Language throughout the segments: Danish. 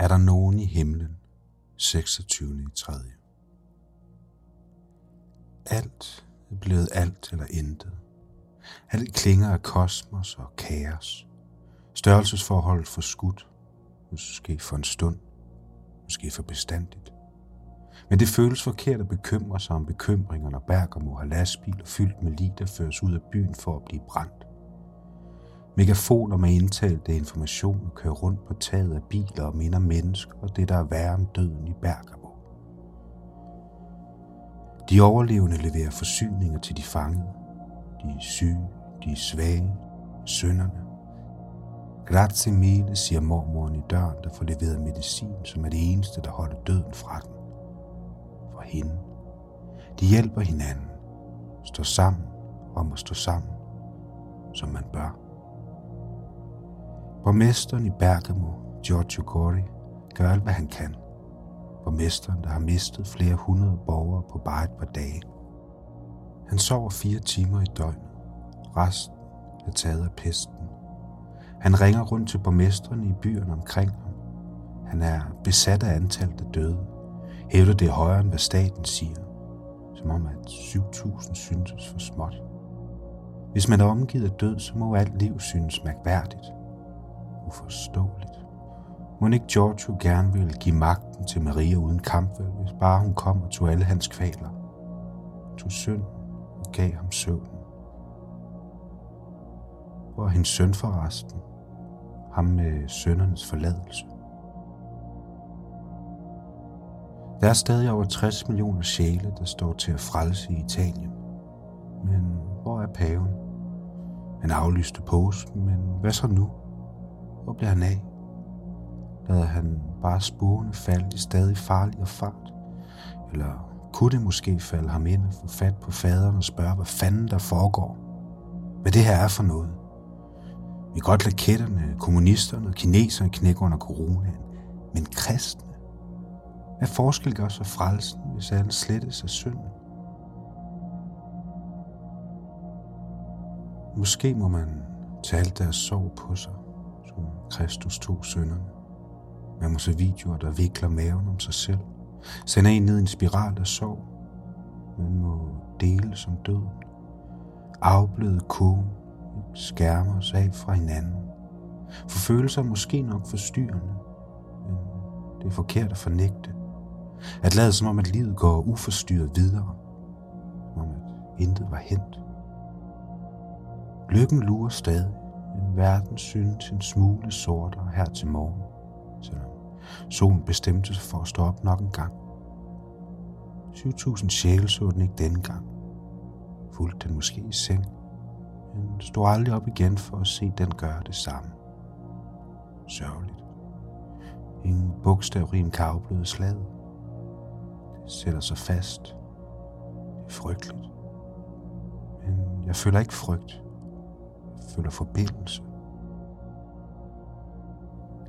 Er der nogen i himlen? 26. i 3. Alt er blevet alt eller intet. Alt klinger af kosmos og kaos. Størrelsesforholdet forskudt. Måske for en stund. Måske for bestandigt. Men det føles forkert at bekymre sig om bekymringer, når Bergamo har lastbiler fyldt med lig, der føres ud af byen for at blive brændt. Megafoner med indtalte information kører rundt på taget af biler og minder mennesker og det, der er værre om døden i Bergamo. De overlevende leverer forsyninger til de fangede. De er syge, de er svage, sønderne. Grazie mille, siger mormoren i døren, der får leveret medicin, som er det eneste, der holder døden fra den. For hende. De hjælper hinanden. Står sammen om at stå sammen, som man bør. Borgmesteren i Bergamo, Giorgio Gori, gør alt, hvad han kan. Borgmesteren, der har mistet flere hundrede borgere på bare et par dage. Han sover fire timer i døgnet. Resten er taget af pesten. Han ringer rundt til borgmesterne i byerne omkring ham. Han er besat af antallet af døde. Hævder det højere end hvad staten siger. Som om at 7.000 synes for småt. Hvis man er omgivet af død, så må alt liv synes mærkværdigt uforståeligt. Må ikke Giorgio gerne ville give magten til Maria uden kamp, hvis bare hun kom og tog alle hans kvaler? Tog synd og gav ham søvn. Hvor er hendes søn forresten? Ham med søndernes forladelse. Der er stadig over 60 millioner sjæle, der står til at frelse i Italien. Men hvor er paven? Han aflyste påsken, men hvad så nu? Hvor blev han af? Lader han bare sporene falde i stadig farligere fart? Eller kunne det måske falde ham ind og få fat på faderen og spørge, hvad fanden der foregår? Hvad det her er for noget? Vi kan godt lade kætterne, kommunisterne og kineserne knække under coronaen, men kristne? Hvad forskel gør så frelsen, hvis alle slettes af synden? Måske må man tage alt deres sorg på sig som Kristus tog sønderne. Man må se videoer, der vikler maven om sig selv. Sender en ned i en spiral af sorg. Man må dele som død. Afbløde kogen skærmer os af fra hinanden. For følelser er måske nok forstyrrende, men det er forkert at fornægte. At lade som om, at livet går uforstyrret videre. Som om, at intet var hent. Lykken lurer stadig men verden synes en smule sortere her til morgen, selvom solen bestemte sig for at stå op nok en gang. 7.000 sjæle så den ikke denne gang. Fulgte den måske i seng, men stod aldrig op igen for at se den gøre det samme. Sørgeligt. Ingen bogstavrim kan afbløde slaget. Det sætter sig fast. Det er frygteligt. Men jeg føler ikke frygt føler forbindelse.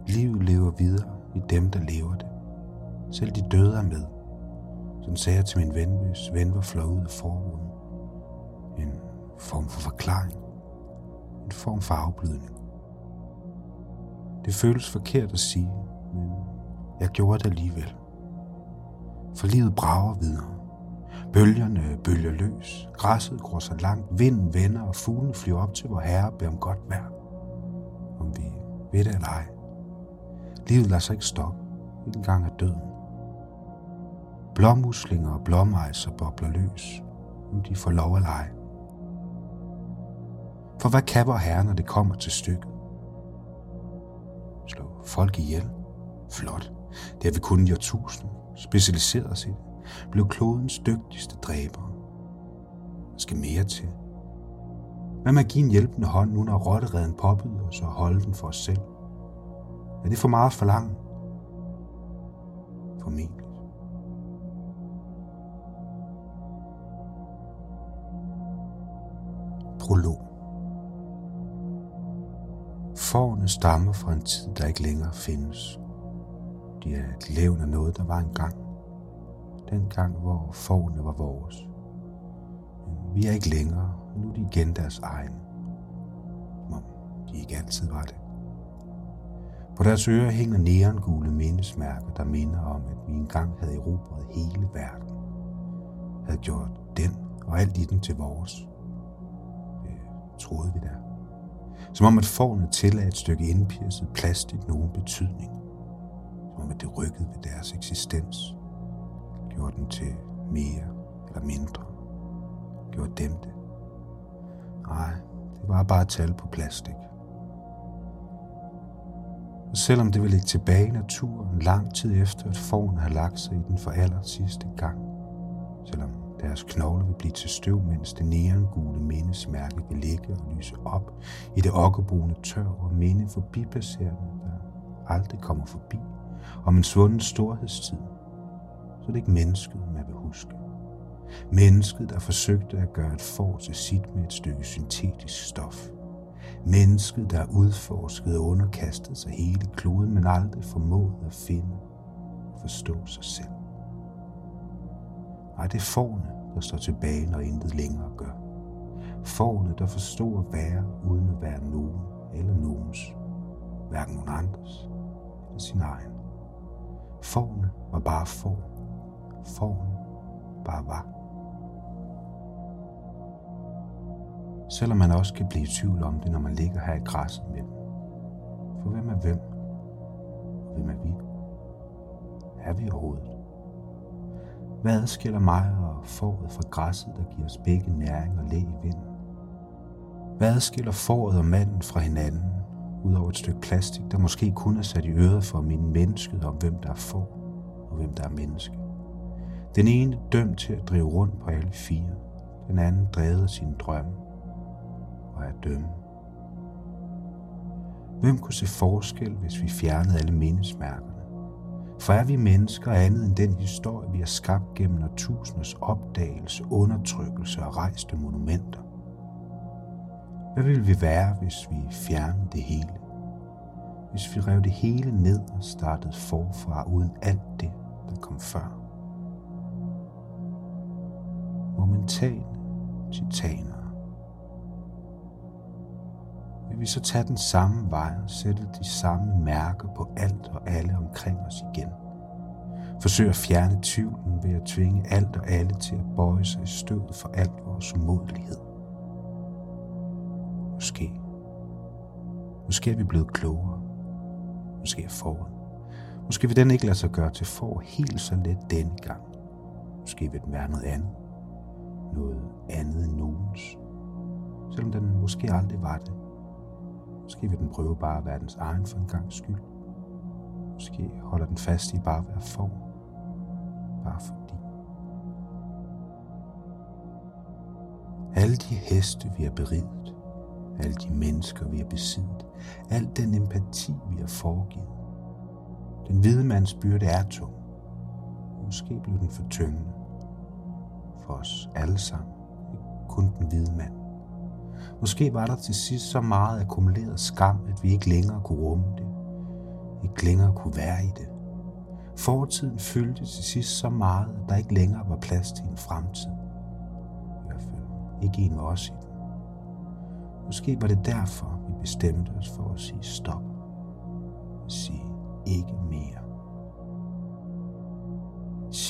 Livet lever videre i dem, der lever det. Selv de døde er med. Som sagde jeg til min ven, hvis ven var flået ud af forruden. En form for forklaring. En form for afblødning. Det føles forkert at sige, men jeg gjorde det alligevel. For livet brager videre. Bølgerne bølger græsset gror så langt, vinden vender, og fuglene flyver op til vor herre beder om godt vejr. Om vi ved det eller ej. Livet lader sig ikke stoppe, ikke engang af døden. Blommuslinger og blåmejser bobler løs, om de får lov at lege. For hvad kan vor herre, når det kommer til stykket? Slå folk ihjel? Flot. Det har vi kun i årtusind specialiseret sig, i blev klodens dygtigste dræber. Skal mere til. Hvad med at give en hjælpende hånd, nu når rottereden påbyder os og holde den for os selv? Er det for meget for langt? Formentlig. Prolog Forne stammer fra en tid, der ikke længere findes. De er et levn af noget, der var engang den gang, hvor forne var vores. Vi er ikke længere, og nu er de igen deres egen. Som om de ikke altid var det. På deres ører hænger neongule mindesmærker, der minder om, at vi engang havde erobret hele verden. Havde gjort den og alt i den til vores. Det troede vi da. Som om at forne tillagde et stykke indpirset plastik nogen betydning. Som om at det rykkede ved deres eksistens. Gjorde den til mere eller mindre. Gjorde dem det. Nej, det var bare tal på plastik. Og selvom det vil ligge tilbage i naturen lang tid efter, at forn har lagt sig i den for aller sidste gang, selvom deres knogler vil blive til støv, mens det neongule mindesmærke vil ligge og lyse op i det okkerbrune tør og minde forbipasserende, der aldrig kommer forbi, om en svunden storhedstid, så det er ikke mennesket, man vil huske. Mennesket, der forsøgte at gøre et for til sit med et stykke syntetisk stof. Mennesket, der udforskede og underkastede sig hele kloden, men aldrig formåede at finde og forstå sig selv. Nej, det er forne, der står tilbage, når intet længere gør. Forne, der forstår at være, uden at være nogen eller nogens. Hverken nogen andres eller sin egen. Forne var bare for. Forne bare var. Selvom man også kan blive i tvivl om det, når man ligger her i græsset med dem. For hvem er hvem? Hvem er vi? Er vi overhovedet? Hvad skiller mig og fåret fra græsset, der giver os begge næring og læg i vinden? Hvad skiller fåret og manden fra hinanden, udover et stykke plastik, der måske kun er sat i øret for min mennesket om, hvem der er får og hvem der er menneske? Den ene dømt til at drive rundt på alle fire, den anden drevet af sine drømme og dømme. Hvem kunne se forskel, hvis vi fjernede alle mindesmærkerne? For er vi mennesker andet end den historie, vi har skabt gennem årtusinders opdagelse, undertrykkelse og rejste monumenter? Hvad ville vi være, hvis vi fjernede det hele? Hvis vi rev det hele ned og startede forfra uden alt det, der kom før? Momentane titaner vi så tage den samme vej og sætte de samme mærker på alt og alle omkring os igen? Forsøg at fjerne tvivlen ved at tvinge alt og alle til at bøje sig i støvet for alt vores umodelighed. Måske. Måske er vi blevet klogere. Måske er foråret. Måske vil den ikke lade sig gøre til for helt så let denne gang. Måske vil den være noget andet. Noget andet end nogens. Selvom den måske aldrig var det. Måske vil den prøve bare at være dens egen for en gang skyld. Måske holder den fast i bare at være for. Bare fordi. Alle de heste, vi har beriget, alle de mennesker, vi har besiddet, al den empati, vi har foregivet. Den hvide mands byrde er tung. Måske blev den for tyngende. For os alle sammen. Ikke kun den hvide mand. Måske var der til sidst så meget akkumuleret skam, at vi ikke længere kunne rumme det. Ikke længere kunne være i det. Fortiden fyldte til sidst så meget, at der ikke længere var plads til en fremtid. I hvert fald ikke en med os i den. Måske var det derfor, vi bestemte os for at sige stop. At sige ikke mere.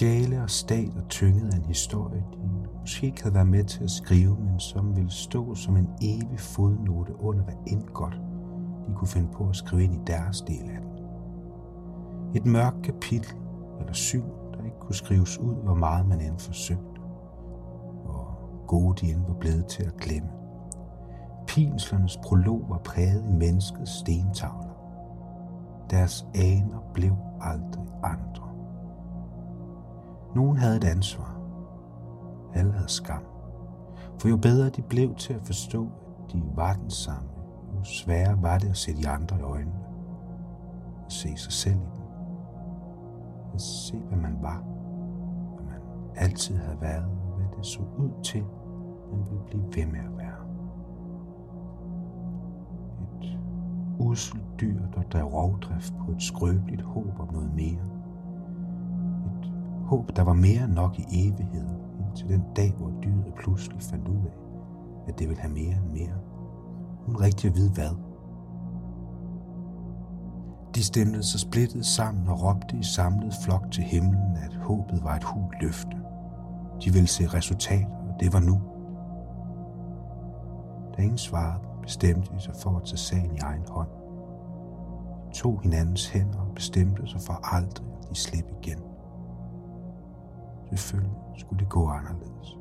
Sjæle og stat og tynget af en historie, de måske ikke havde været med til at skrive, men som ville stå som en evig fodnote under hvad end godt, de kunne finde på at skrive ind i deres del af den. Et mørkt kapitel eller syv, der ikke kunne skrives ud, hvor meget man end forsøgte. Hvor gode de end var blevet til at glemme. Pinslernes prolog var præget i menneskets stentavler. Deres aner blev aldrig andre. Nogen havde et ansvar. Alle havde skam. For jo bedre de blev til at forstå, at de var den samme, jo sværere var det at se de andre i øjnene. At se sig selv i dem. At se, hvad man var. Hvad man altid havde været, og hvad det så ud til, man ville blive ved med at være. Et uselt dyr, der drev rovdrift på et skrøbeligt håb om noget mere håb, der var mere end nok i evigheden, indtil den dag, hvor dyret pludselig fandt ud af, at det ville have mere og mere. Hun rigtig at vide hvad. De stemte sig splittet sammen og råbte i samlet flok til himlen, at håbet var et hul løfte. De ville se resultater, og det var nu. Da ingen svarede, bestemte de sig for at tage sagen i egen hånd. De tog hinandens hænder og bestemte sig for aldrig at give slippe igen. Selvfølgelig skulle det gå anderledes.